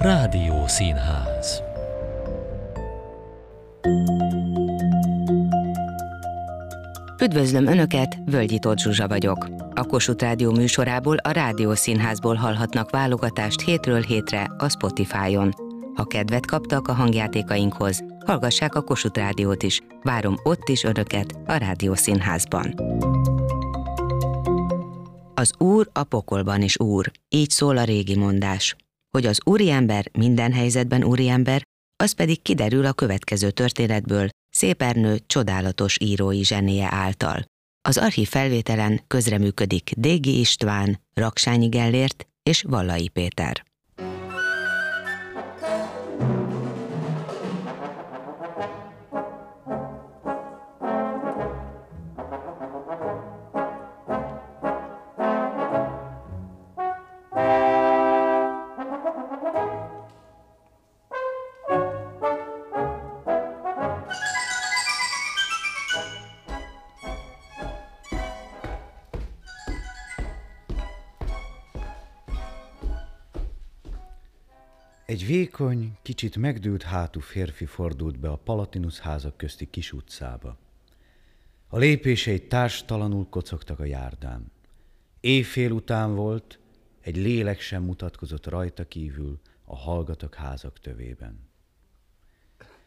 Rádió Színház Üdvözlöm Önöket, Völgyi Tóth Zsuzsa vagyok. A Kossuth Rádió műsorából a Rádió Színházból hallhatnak válogatást hétről hétre a Spotify-on. Ha kedvet kaptak a hangjátékainkhoz, hallgassák a Kossuth Rádiót is. Várom ott is Önöket a Rádió Színházban. Az úr a pokolban is úr, így szól a régi mondás. Hogy az úriember minden helyzetben úriember, az pedig kiderül a következő történetből, Szépernő csodálatos írói zsenie által. Az archív felvételen közreműködik Dégi István, Raksányi Gellért és Vallai Péter. Egy vékony, kicsit megdőlt hátú férfi fordult be a Palatinus házak közti kis utcába. A lépései társtalanul kocogtak a járdán. Éjfél után volt, egy lélek sem mutatkozott rajta kívül a hallgatok házak tövében.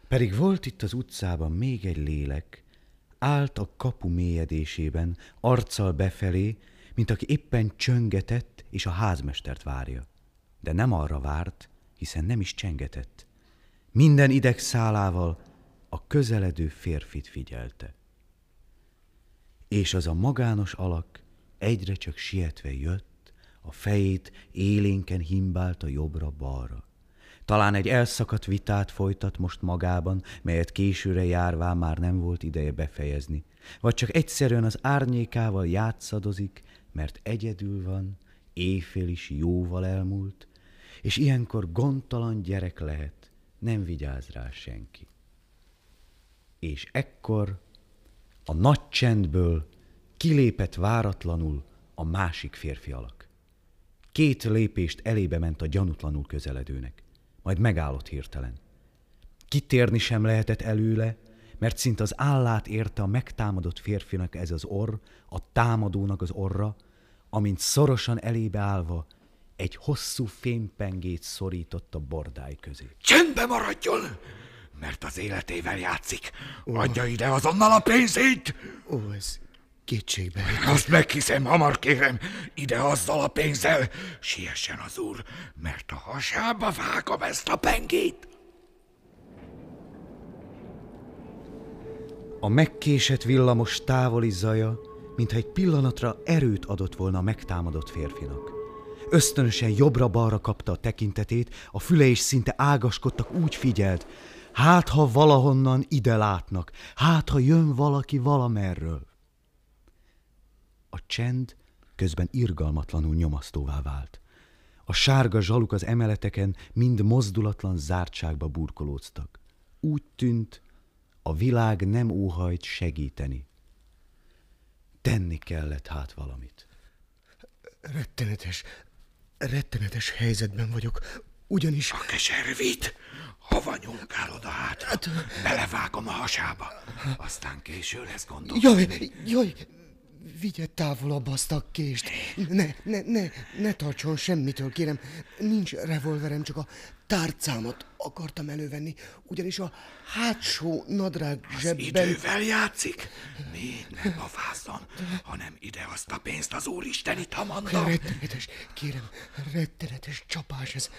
Pedig volt itt az utcában még egy lélek, állt a kapu mélyedésében, arccal befelé, mint aki éppen csöngetett és a házmestert várja. De nem arra várt, hiszen nem is csengetett. Minden ideg szálával a közeledő férfit figyelte. És az a magános alak egyre csak sietve jött, a fejét élénken himbálta jobbra-balra. Talán egy elszakadt vitát folytat most magában, melyet későre járván már nem volt ideje befejezni, vagy csak egyszerűen az árnyékával játszadozik, mert egyedül van, éjfél is jóval elmúlt, és ilyenkor gondtalan gyerek lehet, nem vigyáz rá senki. És ekkor a nagy csendből kilépett váratlanul a másik férfi alak. Két lépést elébe ment a gyanútlanul közeledőnek, majd megállott hirtelen. Kitérni sem lehetett előle, mert szint az állát érte a megtámadott férfinak ez az orr, a támadónak az orra, amint szorosan elébe állva egy hosszú fémpengét szorított a bordáj közé. Csendbe maradjon, mert az életével játszik. Adja ide azonnal a pénzét! Ó, ez kétségbe. Azt meghiszem, hamar kérem, ide azzal a pénzzel. Siessen az úr, mert a hasába vágom ezt a pengét. A megkésett villamos távoli zaja, mintha egy pillanatra erőt adott volna a megtámadott férfinak. Ösztönösen jobbra-balra kapta a tekintetét, a füle is szinte ágaskodtak, úgy figyelt. Hát, ha valahonnan ide látnak, hát, ha jön valaki valamerről. A csend közben irgalmatlanul nyomasztóvá vált. A sárga zsaluk az emeleteken mind mozdulatlan zártságba burkolóztak. Úgy tűnt, a világ nem óhajt segíteni. Tenni kellett hát valamit. Rettenetes, rettenetes helyzetben vagyok, ugyanis... A keservit, hova nyúlkálod hát? hát... Belevágom a hasába, aztán késő lesz gondom. Jaj, jaj, vigye távolabb azt a kést. Ne, ne, ne, ne tartson semmitől, kérem. Nincs revolverem, csak a tárcámat akartam elővenni, ugyanis a hátsó nadrág zsebben... Az idővel játszik? Mi nem a vászon, hanem ide azt a pénzt az Úristen itt mondom. Rettenetes, kérem, rettenetes csapás ez.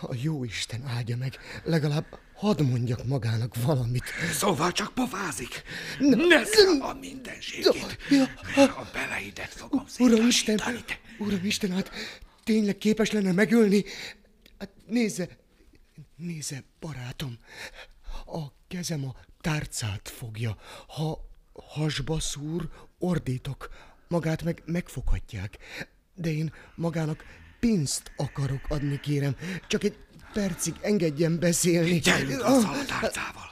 A jó Isten áldja meg, legalább hadd mondjak magának valamit. Szóval csak pofázik. Ne, ne a mindenségét, ja, mert a beleidet fogom Uram Isten, Uram Isten, hát tényleg képes lenne megölni? Hát nézze, Nézze, barátom, a kezem a tárcát fogja. Ha hasba szúr, ordítok, magát meg megfoghatják. De én magának pénzt akarok adni, kérem. Csak egy percig engedjen beszélni. Gyerünk a tárcával.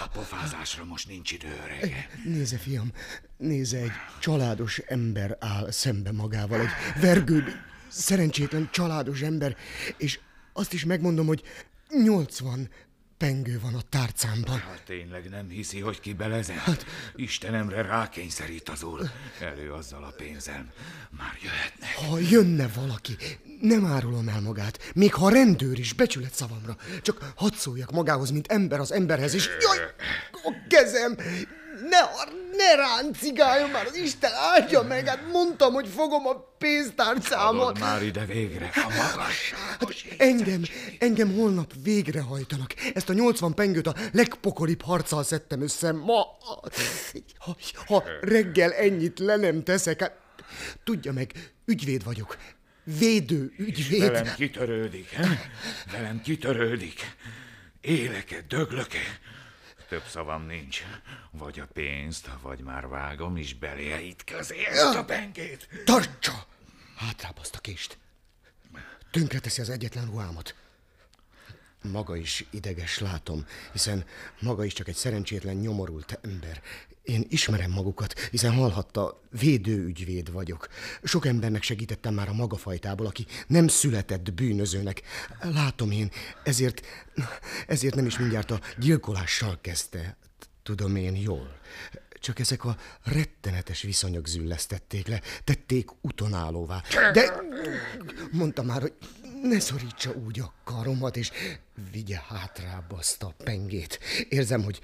A pofázásra most nincs idő, örege. Nézze, fiam, nézze, egy családos ember áll szembe magával, egy vergőd, szerencsétlen családos ember, és azt is megmondom, hogy 80 pengő van a tárcámban. Hát tényleg nem hiszi, hogy kibelezem? Hát... Istenemre rákényszerít az úr. Elő azzal a pénzem. Már jöhetnek. Ha jönne valaki, nem árulom el magát, még ha rendőr is, becsület szavamra. Csak hadd szóljak magához, mint ember az emberhez is. Jaj, a kezem! Ne, ne ráncigáljon már, az Isten áldja meg, hát mondtam, hogy fogom a pénztárcámat. Hallod már ide végre, a magasságos hát engem, engem holnap végrehajtanak. Ezt a 80 pengőt a legpokolibb harccal szedtem össze ma. Ha, ha reggel ennyit le nem teszek, hát tudja meg, ügyvéd vagyok. Védő ügyvéd. Velem kitörődik, he? Velem kitörődik. Éleke, döglöke. Több szavam nincs. Vagy a pénzt, vagy már vágom is belé itt közé ezt a pengét. Tartsa! Hátrább azt a kést. Tönkreteszi az egyetlen ruhámat. Maga is ideges, látom, hiszen maga is csak egy szerencsétlen, nyomorult ember. Én ismerem magukat, hiszen hallhatta, védőügyvéd vagyok. Sok embernek segítettem már a maga fajtából, aki nem született bűnözőnek. Látom én, ezért, ezért nem is mindjárt a gyilkolással kezdte. Tudom én jól. Csak ezek a rettenetes viszonyok züllesztették le, tették utonállóvá. De mondta már, hogy ne szorítsa úgy a karomat, és vigye hátrább azt a pengét. Érzem, hogy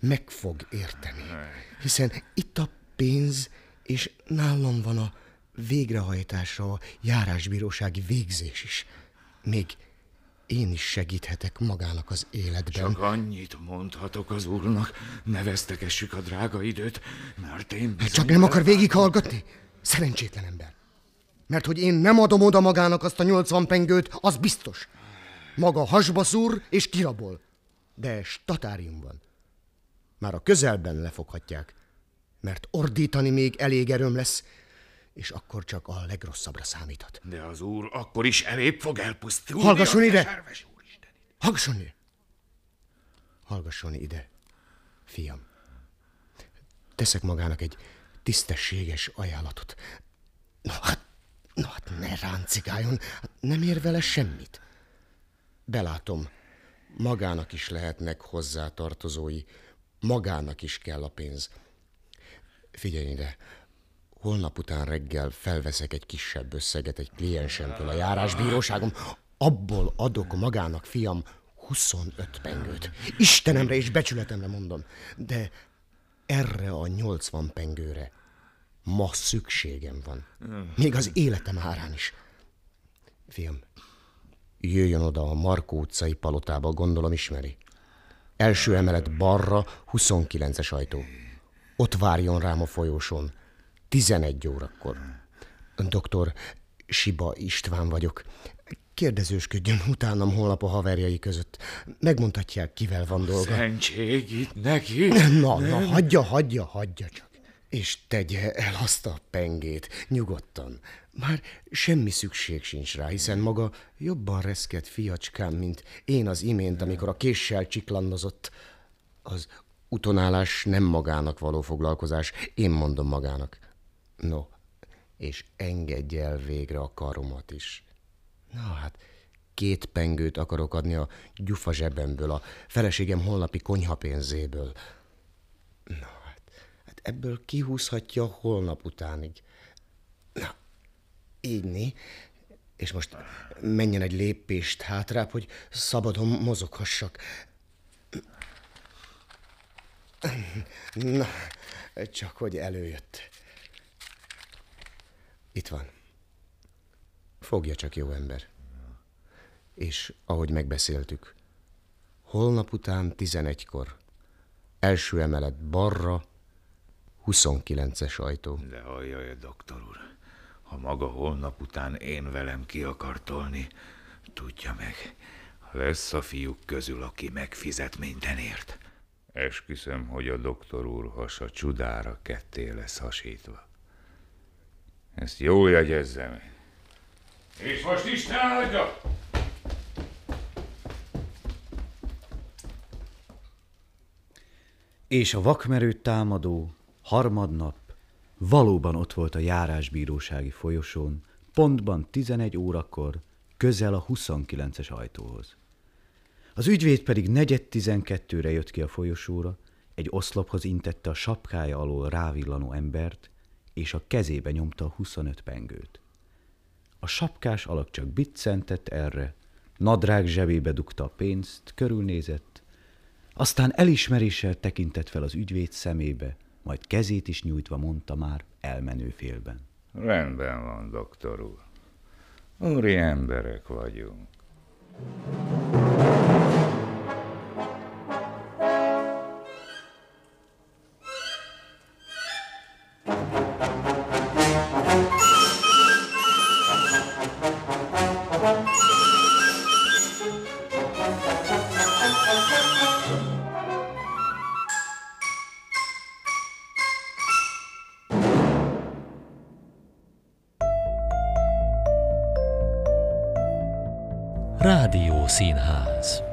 meg fog érteni. Hiszen itt a pénz, és nálam van a végrehajtásra a járásbírósági végzés is. Még én is segíthetek magának az életben. Csak annyit mondhatok az úrnak, ne vesztegessük a drága időt, mert én bizony... Csak nem akar végighallgatni? Szerencsétlen ember. Mert hogy én nem adom oda magának azt a 80 pengőt, az biztos. Maga hasba szúr és kirabol. De statáriumban. Már a közelben lefoghatják, mert ordítani még elég erőm lesz, és akkor csak a legrosszabbra számíthat. De az úr akkor is elébb fog elpusztulni. Hallgasson ide! Hallgasson ide! Hallgasson ide, fiam. Teszek magának egy tisztességes ajánlatot. Na hát, na hát ne ráncigáljon, hát nem ér vele semmit. Belátom, magának is lehetnek hozzátartozói, magának is kell a pénz. Figyelj ide, holnap után reggel felveszek egy kisebb összeget egy kliensemtől a járásbíróságom, abból adok magának, fiam, 25 pengőt. Istenemre és becsületemre mondom, de erre a 80 pengőre ma szükségem van. Még az életem árán is. Fiam, jöjjön oda a Markó utcai palotába, gondolom ismeri. Első emelet balra, 29-es ajtó. Ott várjon rám a folyóson. 11 órakor. Doktor Siba István vagyok. Kérdezősködjön utánam holnap a haverjai között. Megmondhatják, kivel van dolga. Szentség itt neki? Na, na, hagyja, hagyja, hagyja csak. És tegye el azt a pengét, nyugodtan. Már semmi szükség sincs rá, hiszen maga jobban reszket fiacskám, mint én az imént, amikor a késsel csiklandozott. Az utonálás nem magának való foglalkozás, én mondom magának. No, és engedje el végre a karomat is. Na hát, két pengőt akarok adni a gyufa zsebemből, a feleségem holnapi konyhapénzéből. Na ebből kihúzhatja holnap utánig. Na, így és most menjen egy lépést hátrább, hogy szabadon mozoghassak. Na, csak hogy előjött. Itt van. Fogja csak, jó ember. És ahogy megbeszéltük, holnap után 11-kor, első emelet balra, 29-es ajtó. De hallja, doktor úr, ha maga holnap után én velem ki akar tolni, tudja meg, lesz a fiúk közül, aki megfizet mindenért. Esküszöm, hogy a doktor úr hasa csudára ketté lesz hasítva. Ezt jól jegyezzem. És most Isten áldja! És a vakmerőt támadó harmadnap valóban ott volt a járásbírósági folyosón, pontban 11 órakor, közel a 29-es ajtóhoz. Az ügyvéd pedig negyed tizenkettőre jött ki a folyosóra, egy oszlophoz intette a sapkája alól rávillanó embert, és a kezébe nyomta a 25 pengőt. A sapkás alak csak biccentett erre, nadrág zsebébe dugta a pénzt, körülnézett, aztán elismeréssel tekintett fel az ügyvéd szemébe, majd kezét is nyújtva mondta már elmenő félben. Rendben van, doktor úr. Úri emberek vagyunk. Rádió Színház